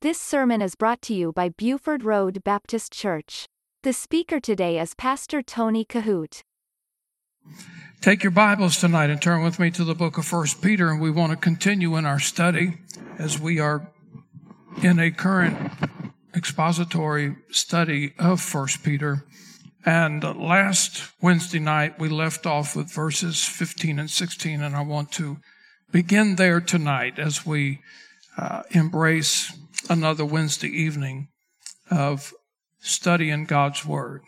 This sermon is brought to you by Buford Road Baptist Church. The speaker today is Pastor Tony Kohout. Take your Bibles tonight and turn with me to the book of First Peter, and we want to continue in our study as we are in a current expository study of First Peter. And last Wednesday night we left off with verses 15 and 16, and I want to begin there tonight as we uh, embrace another Wednesday evening of studying God's Word.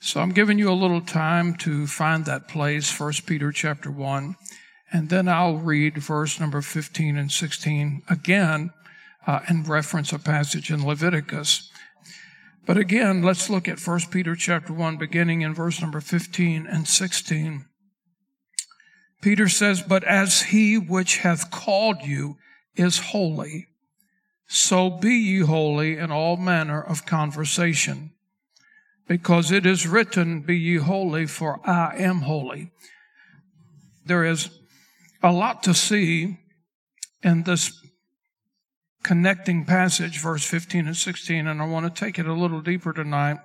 So I'm giving you a little time to find that place, First Peter chapter 1, and then I'll read verse number 15 and 16 again uh, and reference a passage in Leviticus. But again, let's look at First Peter chapter 1, beginning in verse number 15 and 16. Peter says, But as he which hath called you is holy, so be ye holy in all manner of conversation. Because it is written, Be ye holy, for I am holy. There is a lot to see in this connecting passage, verse 15 and 16, and I want to take it a little deeper tonight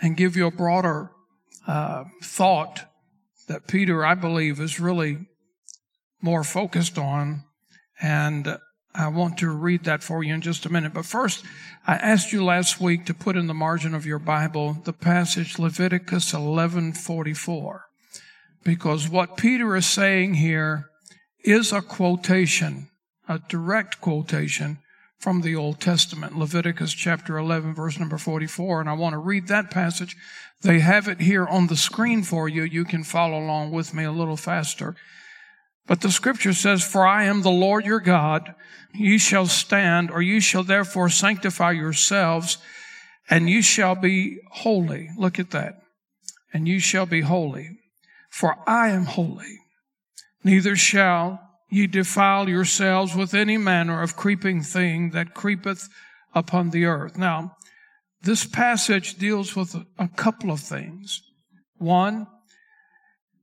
and give you a broader uh, thought that Peter, I believe, is really more focused on. And I want to read that for you in just a minute. But first, I asked you last week to put in the margin of your Bible the passage Leviticus 11:44 because what Peter is saying here is a quotation, a direct quotation from the Old Testament, Leviticus chapter 11, verse number 44. And I want to read that passage. They have it here on the screen for you. You can follow along with me a little faster. But the scripture says, For I am the Lord your God. Ye shall stand, or ye shall therefore sanctify yourselves, and you shall be holy. Look at that. And you shall be holy. For I am holy. Neither shall ye defile yourselves with any manner of creeping thing that creepeth upon the earth. Now, this passage deals with a couple of things. One,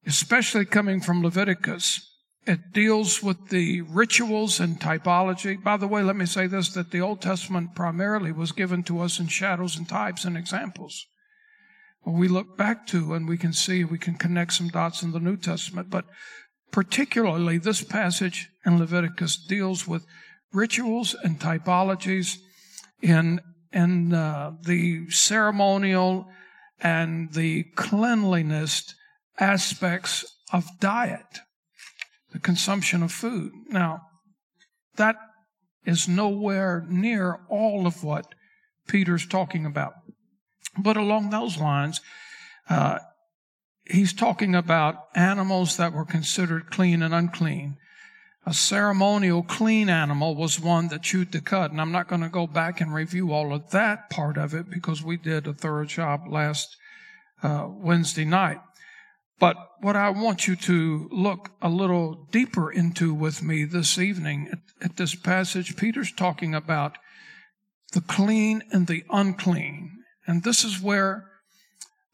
especially coming from Leviticus, it deals with the rituals and typology. By the way, let me say this that the Old Testament primarily was given to us in shadows and types and examples. Well, we look back to and we can see, we can connect some dots in the New Testament, but particularly this passage in Leviticus deals with rituals and typologies in, in uh, the ceremonial and the cleanliness aspects of diet, the consumption of food. Now, that is nowhere near all of what Peter's talking about. But along those lines, uh, he's talking about animals that were considered clean and unclean. A ceremonial clean animal was one that chewed the cud. And I'm not going to go back and review all of that part of it because we did a thorough job last uh, Wednesday night. But what I want you to look a little deeper into with me this evening at, at this passage, Peter's talking about the clean and the unclean. And this is where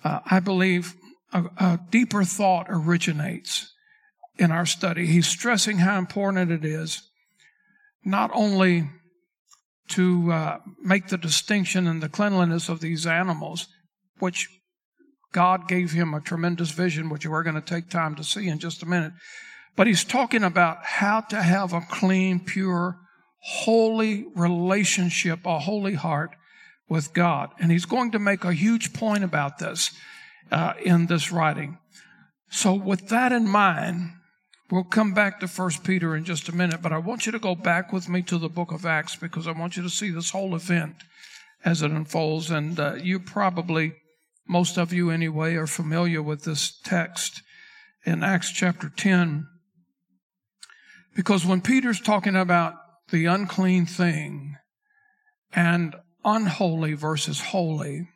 uh, I believe a, a deeper thought originates in our study. He's stressing how important it is not only to uh, make the distinction in the cleanliness of these animals, which God gave him a tremendous vision, which we're going to take time to see in just a minute. But he's talking about how to have a clean, pure, holy relationship, a holy heart with God. And he's going to make a huge point about this uh, in this writing. So, with that in mind, we'll come back to First Peter in just a minute, but I want you to go back with me to the book of Acts because I want you to see this whole event as it unfolds. And uh, you probably, most of you anyway, are familiar with this text in Acts chapter 10. Because when Peter's talking about the unclean thing and unholy versus holy,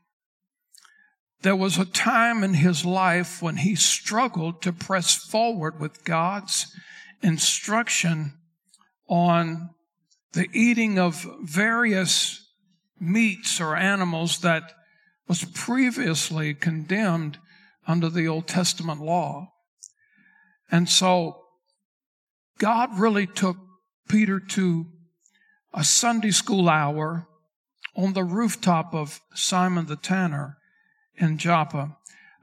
there was a time in his life when he struggled to press forward with God's instruction on the eating of various meats or animals that was previously condemned under the Old Testament law. And so God really took Peter to a Sunday school hour on the rooftop of Simon the Tanner in Joppa.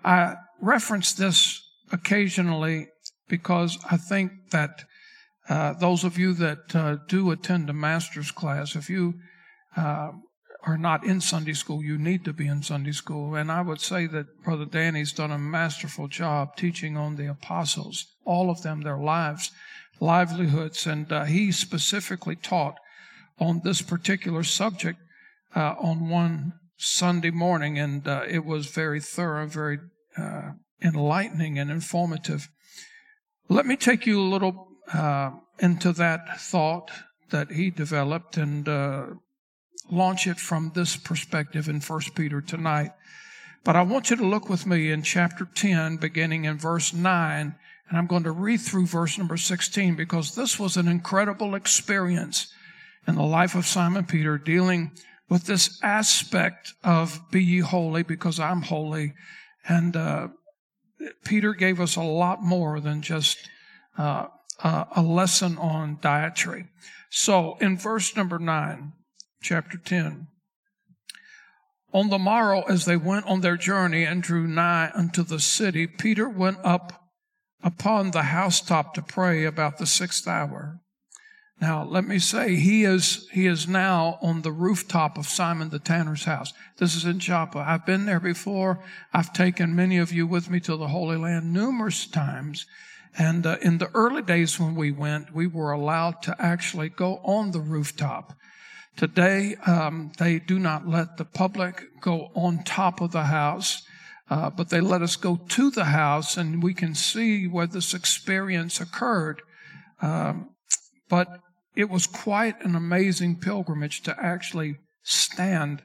I reference this occasionally because I think that uh, those of you that uh, do attend a master's class, if you uh, are not in Sunday school, you need to be in Sunday school. And I would say that Brother Danny's done a masterful job teaching on the apostles, all of them, their lives, livelihoods. And uh, he specifically taught on this particular subject uh, on one Sunday morning, and uh, it was very thorough, very uh, enlightening, and informative. Let me take you a little uh, into that thought that he developed and uh, launch it from this perspective in 1 Peter tonight. But I want you to look with me in chapter 10, beginning in verse 9, and I'm going to read through verse number 16 because this was an incredible experience in the life of Simon Peter dealing with this aspect of be ye holy because I'm holy. And uh, Peter gave us a lot more than just uh, a lesson on dietary. So in verse number 9, chapter 10. On the morrow, as they went on their journey and drew nigh unto the city, Peter went up upon the housetop to pray about the sixth hour. Now, let me say, he is, he is now on the rooftop of Simon the Tanner's house. This is in Joppa. I've been there before. I've taken many of you with me to the Holy Land numerous times. And uh, in the early days when we went, we were allowed to actually go on the rooftop. Today, um, they do not let the public go on top of the house, uh, but they let us go to the house and we can see where this experience occurred. Um, but it was quite an amazing pilgrimage to actually stand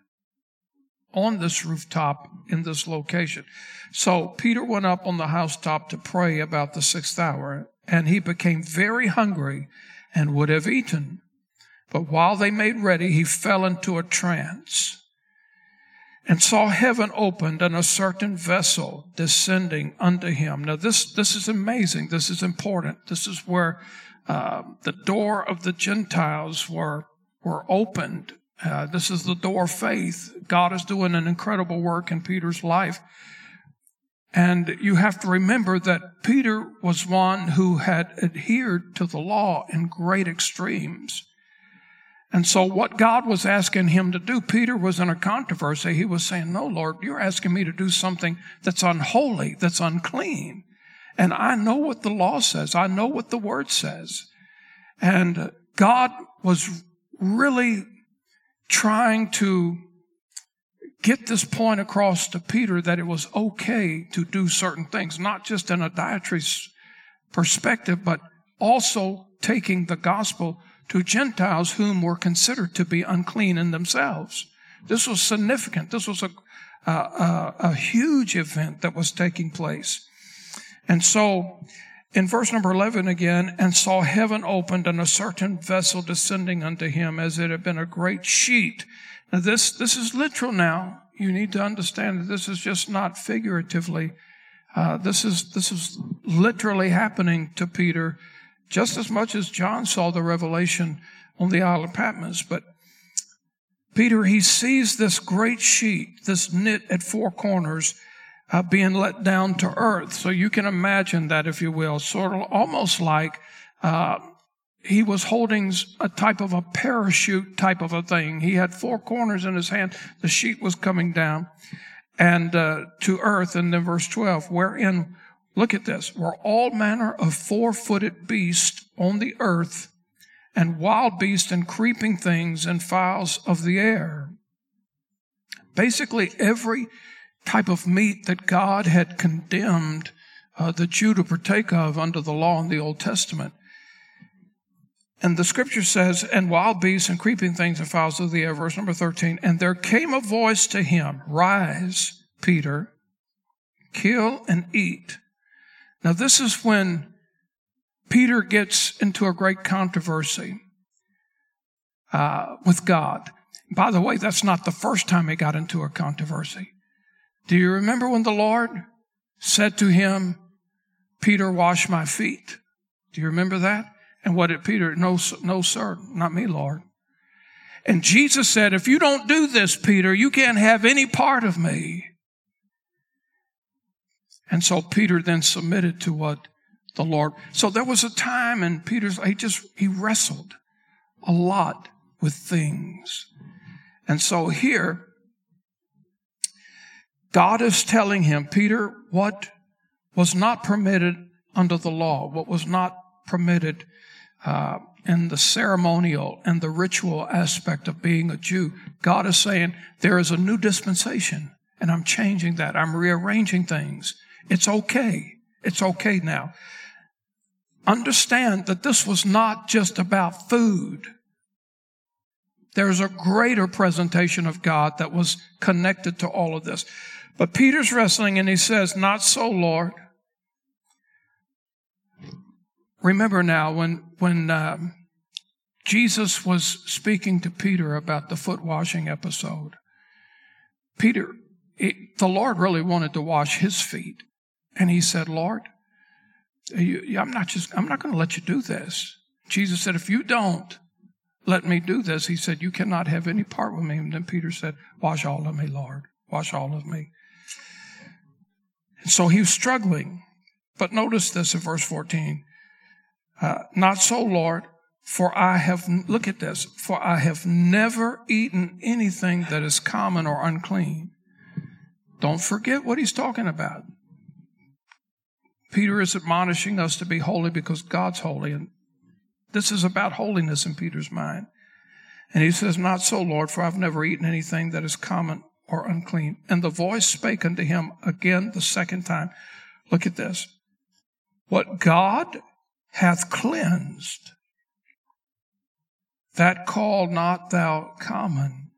on this rooftop in this location. So Peter went up on the housetop to pray about the sixth hour, and he became very hungry and would have eaten. But while they made ready, he fell into a trance and saw heaven opened and a certain vessel descending unto him. Now this, this is amazing. This is important. This is where uh, the door of the Gentiles were, were opened. Uh, this is the door of faith. God is doing an incredible work in Peter's life. And you have to remember that Peter was one who had adhered to the law in great extremes. And so what God was asking him to do, Peter was in a controversy. He was saying, no, Lord, you're asking me to do something that's unholy, that's unclean. And I know what the law says. I know what the word says. And God was really trying to get this point across to Peter that it was okay to do certain things, not just in a dietary perspective, but also taking the gospel to Gentiles whom were considered to be unclean in themselves. This was significant. This was a, a, a huge event that was taking place. And so, in verse number 11 again, and saw heaven opened and a certain vessel descending unto him as it had been a great sheet. Now this, this is literal now. You need to understand that this is just not figuratively. Uh, this is, this is literally happening to Peter just as much as John saw the revelation on the Isle of Patmos. But Peter, he sees this great sheet, this knit at four corners, uh, being let down to earth. So you can imagine that, if you will, sort of almost like uh, he was holding a type of a parachute type of a thing. He had four corners in his hand. The sheet was coming down and uh, to earth. And then verse 12, wherein Look at this. Were all manner of four footed beasts on the earth, and wild beasts and creeping things and fowls of the air. Basically, every type of meat that God had condemned uh, the Jew to partake of under the law in the Old Testament. And the scripture says, and wild beasts and creeping things and fowls of the air, verse number 13. And there came a voice to him, Rise, Peter, kill and eat. Now, this is when Peter gets into a great controversy uh, with God. By the way, that's not the first time he got into a controversy. Do you remember when the Lord said to him, Peter, wash my feet? Do you remember that? And what did Peter? No, no, sir, not me, Lord. And Jesus said, if you don't do this, Peter, you can't have any part of me. And so Peter then submitted to what the Lord. So there was a time in Peter's, he just, he wrestled a lot with things. And so here, God is telling him, Peter, what was not permitted under the law, what was not permitted uh, in the ceremonial and the ritual aspect of being a Jew, God is saying, there is a new dispensation, and I'm changing that. I'm rearranging things. It's okay. It's okay now. Understand that this was not just about food. There's a greater presentation of God that was connected to all of this. But Peter's wrestling and he says, Not so, Lord. Remember now when, when um, Jesus was speaking to Peter about the foot washing episode, Peter, it, the Lord really wanted to wash his feet. And he said, Lord, I'm not just, I'm not going to let you do this. Jesus said, if you don't let me do this, he said, you cannot have any part with me. And then Peter said, wash all of me, Lord. Wash all of me. And so he was struggling. But notice this in verse 14. Uh, not so, Lord, for I have, look at this, for I have never eaten anything that is common or unclean. Don't forget what he's talking about. Peter is admonishing us to be holy because God's holy. And this is about holiness in Peter's mind. And he says, Not so, Lord, for I've never eaten anything that is common or unclean. And the voice spake unto him again the second time. Look at this. What God hath cleansed, that call not thou common.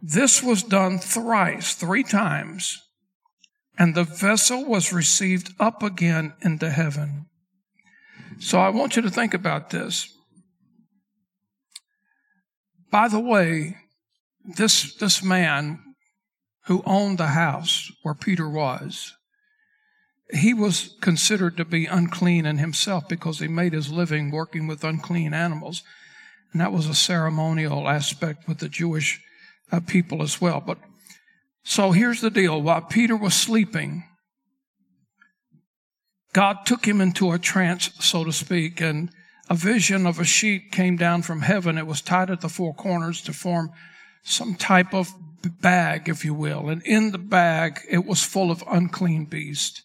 This was done thrice, three times, and the vessel was received up again into heaven. So I want you to think about this. By the way, this, this man who owned the house where Peter was, he was considered to be unclean in himself because he made his living working with unclean animals. And that was a ceremonial aspect with the Jewish uh, people as well. But so here's the deal. While Peter was sleeping, God took him into a trance, so to speak, and a vision of a sheet came down from heaven. It was tied at the four corners to form some type of bag, if you will. And in the bag, it was full of unclean beasts.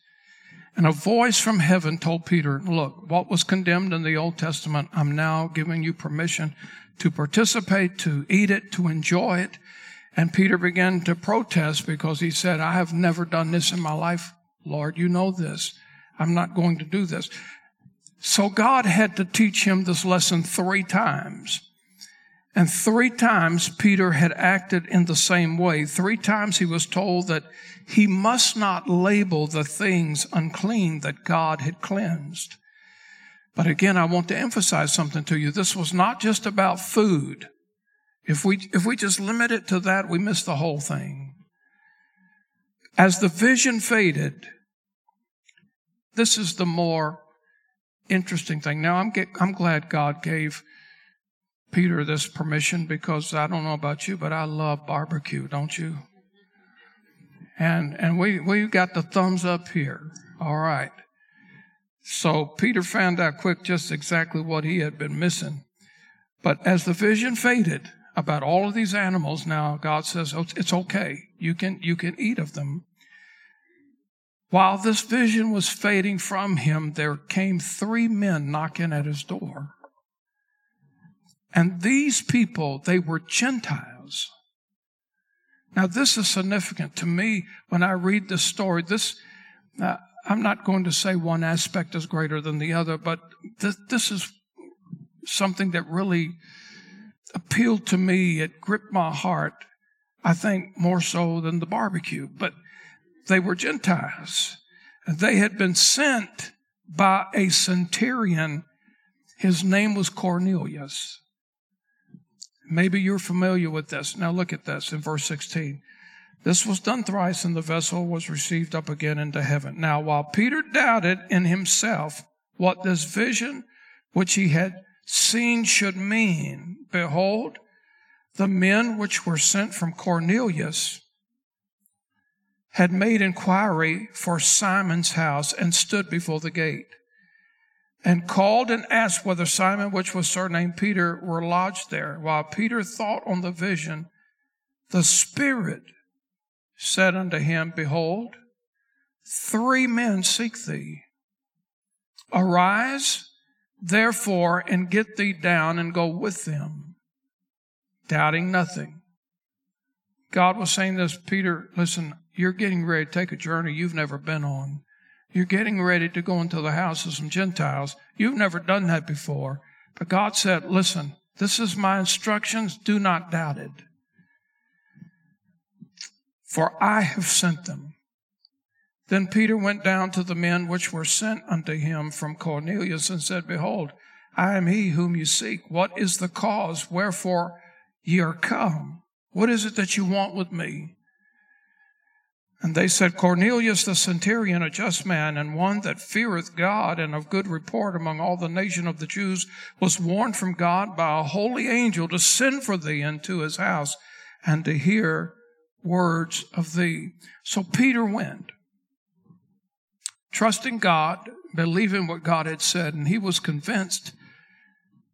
And a voice from heaven told Peter, look, what was condemned in the Old Testament, I'm now giving you permission to participate, to eat it, to enjoy it. And Peter began to protest because he said, I have never done this in my life. Lord, you know this. I'm not going to do this. So God had to teach him this lesson three times. And three times Peter had acted in the same way. Three times he was told that he must not label the things unclean that God had cleansed. But again, I want to emphasize something to you. This was not just about food. If we, if we just limit it to that, we miss the whole thing. As the vision faded, this is the more interesting thing. Now I'm, get, I'm glad God gave Peter this permission because I don't know about you, but I love barbecue, don't you? And, and we, we got the thumbs up here. All right. So Peter found out quick just exactly what he had been missing. But as the vision faded, about all of these animals now, God says, oh, it's okay. You can, you can eat of them. While this vision was fading from him, there came three men knocking at his door. And these people, they were Gentiles. Now, this is significant to me when I read this story. This, uh, I'm not going to say one aspect is greater than the other, but th- this is something that really appealed to me. It gripped my heart, I think more so than the barbecue. But they were Gentiles. They had been sent by a centurion. His name was Cornelius. Maybe you're familiar with this. Now look at this in verse 16. This was done thrice, and the vessel was received up again into heaven. Now, while Peter doubted in himself what this vision which he had seen should mean, behold, the men which were sent from Cornelius had made inquiry for Simon's house and stood before the gate and called and asked whether Simon, which was surnamed Peter, were lodged there. While Peter thought on the vision, the Spirit said unto him, Behold, three men seek thee. Arise, therefore, and get thee down and go with them, doubting nothing. God was saying this, Peter, listen, you're getting ready to take a journey you've never been on. You're getting ready to go into the house of some Gentiles. You've never done that before. But God said, listen, this is my instructions. Do not doubt it. For I have sent them. Then Peter went down to the men which were sent unto him from Cornelius and said, Behold, I am he whom you seek. What is the cause wherefore ye are come? What is it that you want with me? And they said, Cornelius the centurion, a just man, and one that feareth God and of good report among all the nation of the Jews, was warned from God by a holy angel to send for thee into his house and to hear words of thee. So Peter went, trusting God, believing what God had said, and he was convinced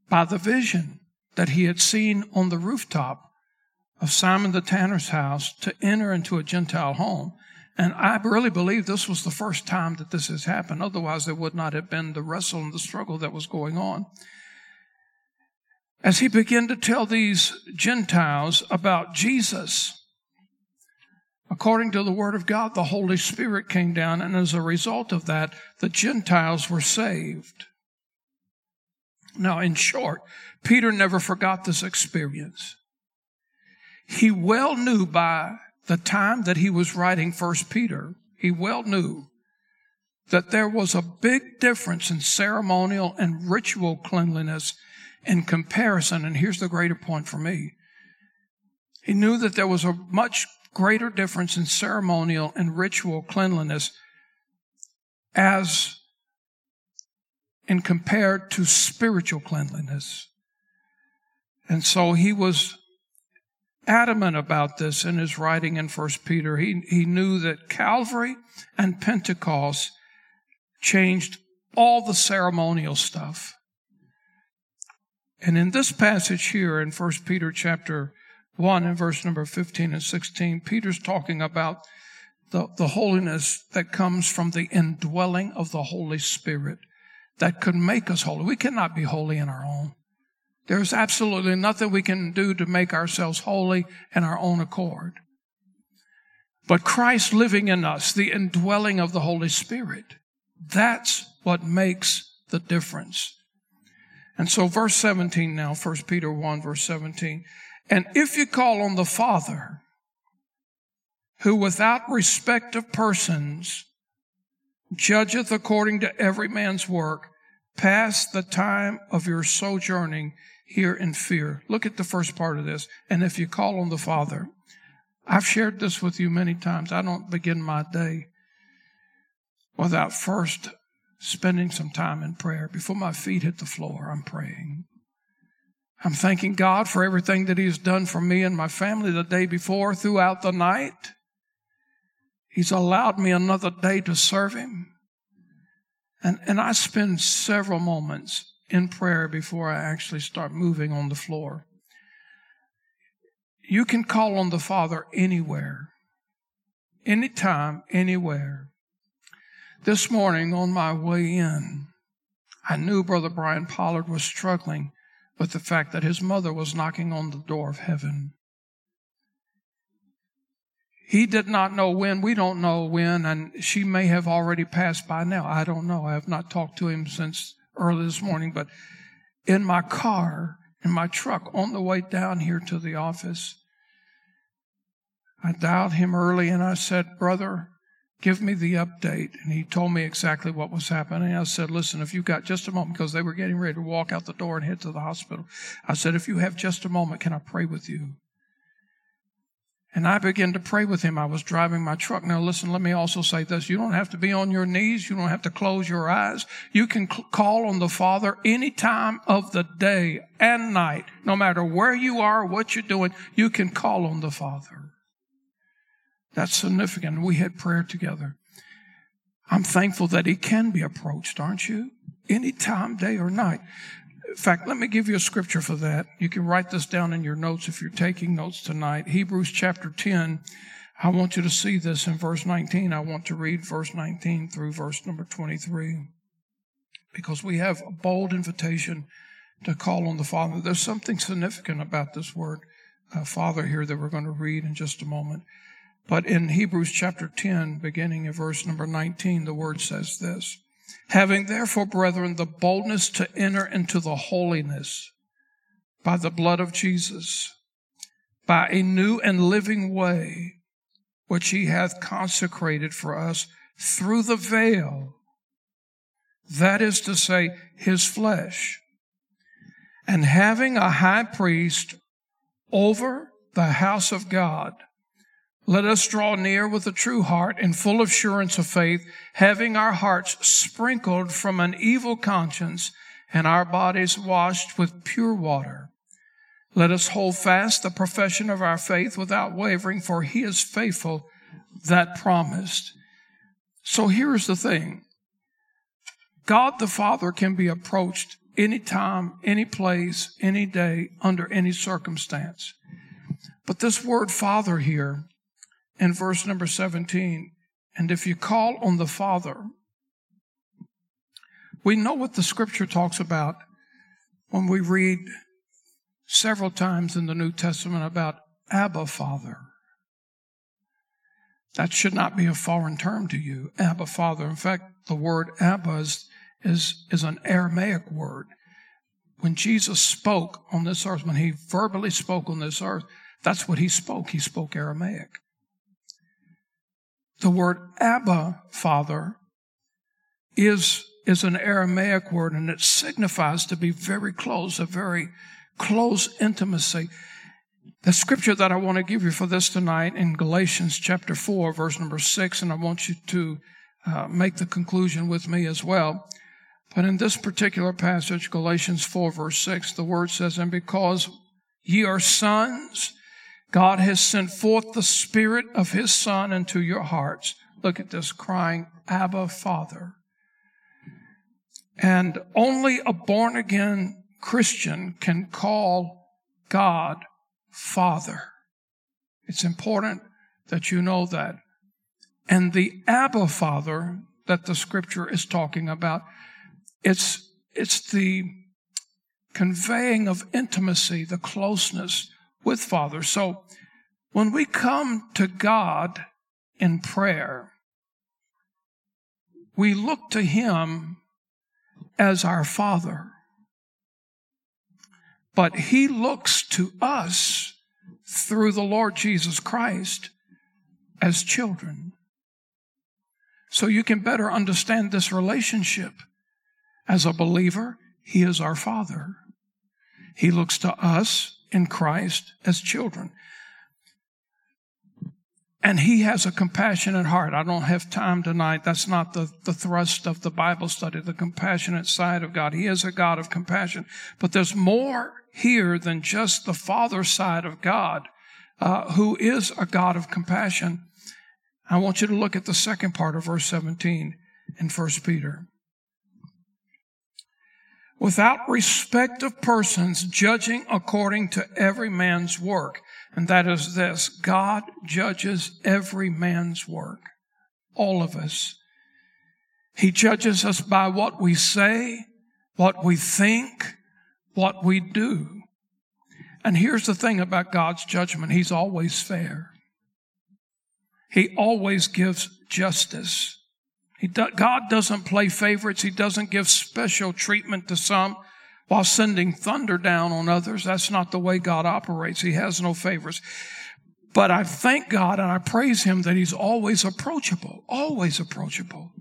by the vision that he had seen on the rooftop of Simon the tanner's house to enter into a Gentile home. And I really believe this was the first time that this has happened. Otherwise, there would not have been the wrestle and the struggle that was going on. As he began to tell these Gentiles about Jesus, according to the Word of God, the Holy Spirit came down, and as a result of that, the Gentiles were saved. Now, in short, Peter never forgot this experience. He well knew by the time that he was writing First Peter, he well knew that there was a big difference in ceremonial and ritual cleanliness in comparison. And here's the greater point for me. He knew that there was a much greater difference in ceremonial and ritual cleanliness as in compared to spiritual cleanliness. And so he was adamant about this in his writing in First Peter. He, he knew that Calvary and Pentecost changed all the ceremonial stuff. And in this passage here in First Peter chapter 1 and verse number 15 and 16, Peter's talking about the, the holiness that comes from the indwelling of the Holy Spirit that could make us holy. We cannot be holy in our own. There's absolutely nothing we can do to make ourselves holy in our own accord. But Christ living in us, the indwelling of the Holy Spirit, that's what makes the difference. And so verse 17 now, 1 Peter 1 verse 17. And if you call on the Father, who without respect of persons judgeth according to every man's work, pass the time of your sojourning here in fear. Look at the first part of this. And if you call on the Father, I've shared this with you many times. I don't begin my day without first spending some time in prayer. Before my feet hit the floor, I'm praying. I'm thanking God for everything that He has done for me and my family the day before throughout the night. He's allowed me another day to serve Him. And, and I spend several moments in prayer before I actually start moving on the floor. You can call on the Father anywhere, anytime, anywhere. This morning on my way in, I knew Brother Brian Pollard was struggling with the fact that his mother was knocking on the door of heaven. He did not know when. We don't know when, and she may have already passed by now. I don't know. I have not talked to him since early this morning, but in my car, in my truck, on the way down here to the office, I dialed him early and I said, Brother, give me the update. And he told me exactly what was happening. I said, Listen, if you've got just a moment, because they were getting ready to walk out the door and head to the hospital. I said, If you have just a moment, can I pray with you? And I began to pray with him. I was driving my truck. Now listen, let me also say this. You don't have to be on your knees. You don't have to close your eyes. You can cl- call on the Father any time of the day and night. No matter where you are, what you're doing, you can call on the Father. That's significant. We had prayer together. I'm thankful that he can be approached, aren't you? Any time, day or night. In fact, let me give you a scripture for that. You can write this down in your notes if you're taking notes tonight. Hebrews chapter 10. I want you to see this in verse 19. I want to read verse 19 through verse number 23 because we have a bold invitation to call on the Father. There's something significant about this word, uh, Father, here that we're going to read in just a moment. But in Hebrews chapter 10, beginning in verse number 19, the word says this Having therefore, brethren, the boldness to enter into the holiness by the blood of Jesus, by a new and living way, which he hath consecrated for us through the veil, that is to say, his flesh, and having a high priest over the house of God, let us draw near with a true heart and full assurance of faith, having our hearts sprinkled from an evil conscience and our bodies washed with pure water. Let us hold fast the profession of our faith without wavering, for he is faithful that promised. So here's the thing. God the Father can be approached any time, any place, any day, under any circumstance. But this word Father here in verse number 17. And if you call on the Father, we know what the scripture talks about when we read several times in the New Testament about Abba Father. That should not be a foreign term to you, Abba Father. In fact, the word Abba is, is, is an Aramaic word. When Jesus spoke on this earth, when he verbally spoke on this earth, that's what he spoke. He spoke Aramaic. The word Abba, Father, is, is an Aramaic word and it signifies to be very close, a very close intimacy. The scripture that I want to give you for this tonight in Galatians chapter 4, verse number 6, and I want you to uh, make the conclusion with me as well. But in this particular passage, Galatians 4, verse 6, the word says, And because ye are sons, God has sent forth the Spirit of His Son into your hearts. Look at this crying, Abba, Father. And only a born again Christian can call God Father. It's important that you know that. And the Abba Father that the scripture is talking about, it's, it's the conveying of intimacy, the closeness, with Father. So when we come to God in prayer, we look to Him as our Father. But He looks to us through the Lord Jesus Christ as children. So you can better understand this relationship. As a believer, He is our Father. He looks to us in Christ as children. And he has a compassionate heart. I don't have time tonight. That's not the, the thrust of the Bible study, the compassionate side of God. He is a God of compassion. But there's more here than just the Father side of God, uh, who is a God of compassion. I want you to look at the second part of verse 17 in 1 Peter without respect of persons, judging according to every man's work. And that is this God judges every man's work, all of us. He judges us by what we say, what we think, what we do. And here's the thing about God's judgment He's always fair, He always gives justice. Do, God doesn't play favorites. He doesn't give special treatment to some while sending thunder down on others. That's not the way God operates. He has no favorites. But I thank God and I praise Him that He's always approachable, always approachable.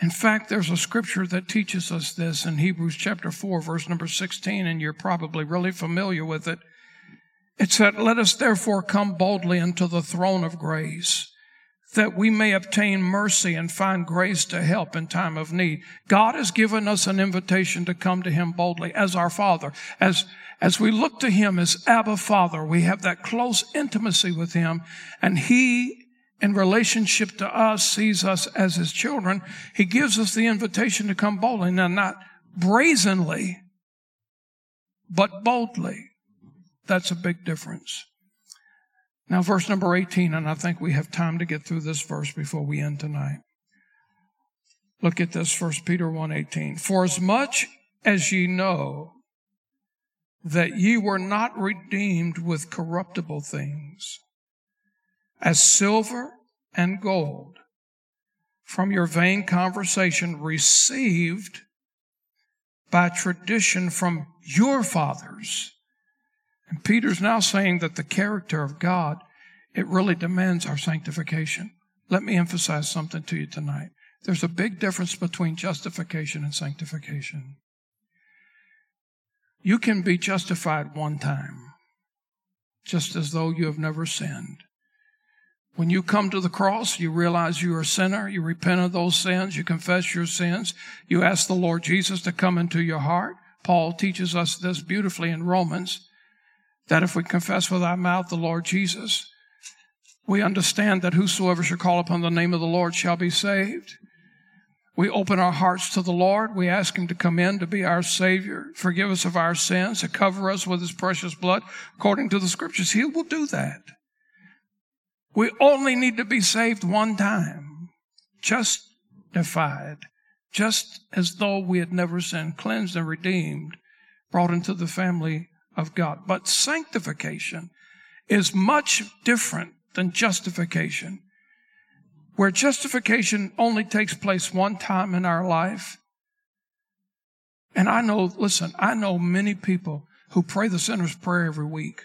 In fact, there's a scripture that teaches us this in Hebrews chapter 4, verse number 16, and you're probably really familiar with it. It said, Let us therefore come boldly unto the throne of grace, that we may obtain mercy and find grace to help in time of need. God has given us an invitation to come to Him boldly as our Father. As, as we look to Him as Abba Father, we have that close intimacy with Him, and He in relationship to us sees us as his children, he gives us the invitation to come boldly. Now, not brazenly, but boldly. That's a big difference. Now, verse number 18, and I think we have time to get through this verse before we end tonight. Look at this, 1 Peter 1.18. For as much as ye know that ye were not redeemed with corruptible things, as silver and gold from your vain conversation received by tradition from your fathers. And Peter's now saying that the character of God, it really demands our sanctification. Let me emphasize something to you tonight. There's a big difference between justification and sanctification. You can be justified one time, just as though you have never sinned. When you come to the cross, you realize you're a sinner. You repent of those sins. You confess your sins. You ask the Lord Jesus to come into your heart. Paul teaches us this beautifully in Romans that if we confess with our mouth the Lord Jesus, we understand that whosoever shall call upon the name of the Lord shall be saved. We open our hearts to the Lord. We ask Him to come in to be our Savior, forgive us of our sins, to cover us with His precious blood according to the Scriptures. He will do that. We only need to be saved one time, justified, just as though we had never sinned, cleansed and redeemed, brought into the family of God. But sanctification is much different than justification. Where justification only takes place one time in our life. And I know, listen, I know many people who pray the sinner's prayer every week.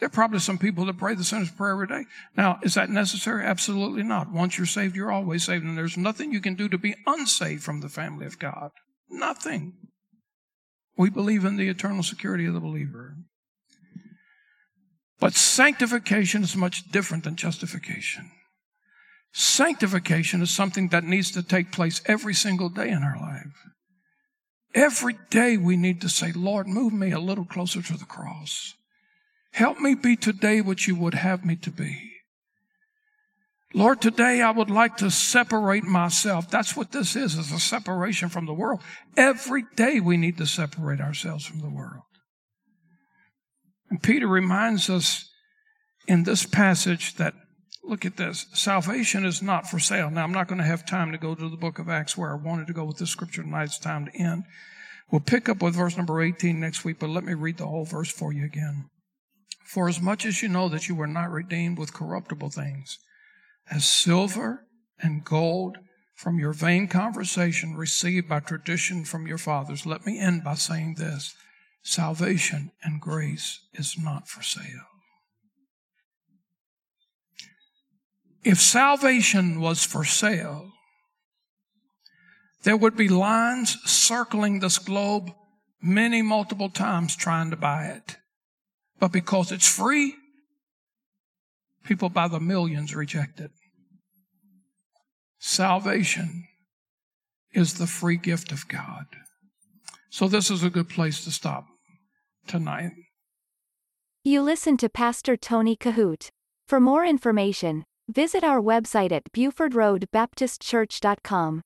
There are probably some people that pray the sinner's prayer every day. Now, is that necessary? Absolutely not. Once you're saved, you're always saved, and there's nothing you can do to be unsaved from the family of God. Nothing. We believe in the eternal security of the believer. But sanctification is much different than justification. Sanctification is something that needs to take place every single day in our life. Every day we need to say, Lord, move me a little closer to the cross. Help me be today what you would have me to be. Lord, today I would like to separate myself. That's what this is, is a separation from the world. Every day we need to separate ourselves from the world. And Peter reminds us in this passage that, look at this, salvation is not for sale. Now, I'm not going to have time to go to the book of Acts where I wanted to go with this scripture tonight. It's time to end. We'll pick up with verse number 18 next week, but let me read the whole verse for you again. For as much as you know that you were not redeemed with corruptible things, as silver and gold from your vain conversation received by tradition from your fathers. Let me end by saying this salvation and grace is not for sale. If salvation was for sale, there would be lines circling this globe many multiple times trying to buy it. But because it's free, people by the millions reject it. Salvation is the free gift of God. So this is a good place to stop tonight. You listen to Pastor Tony Kohout. For more information, visit our website at BufordRoadBaptistChurch.com.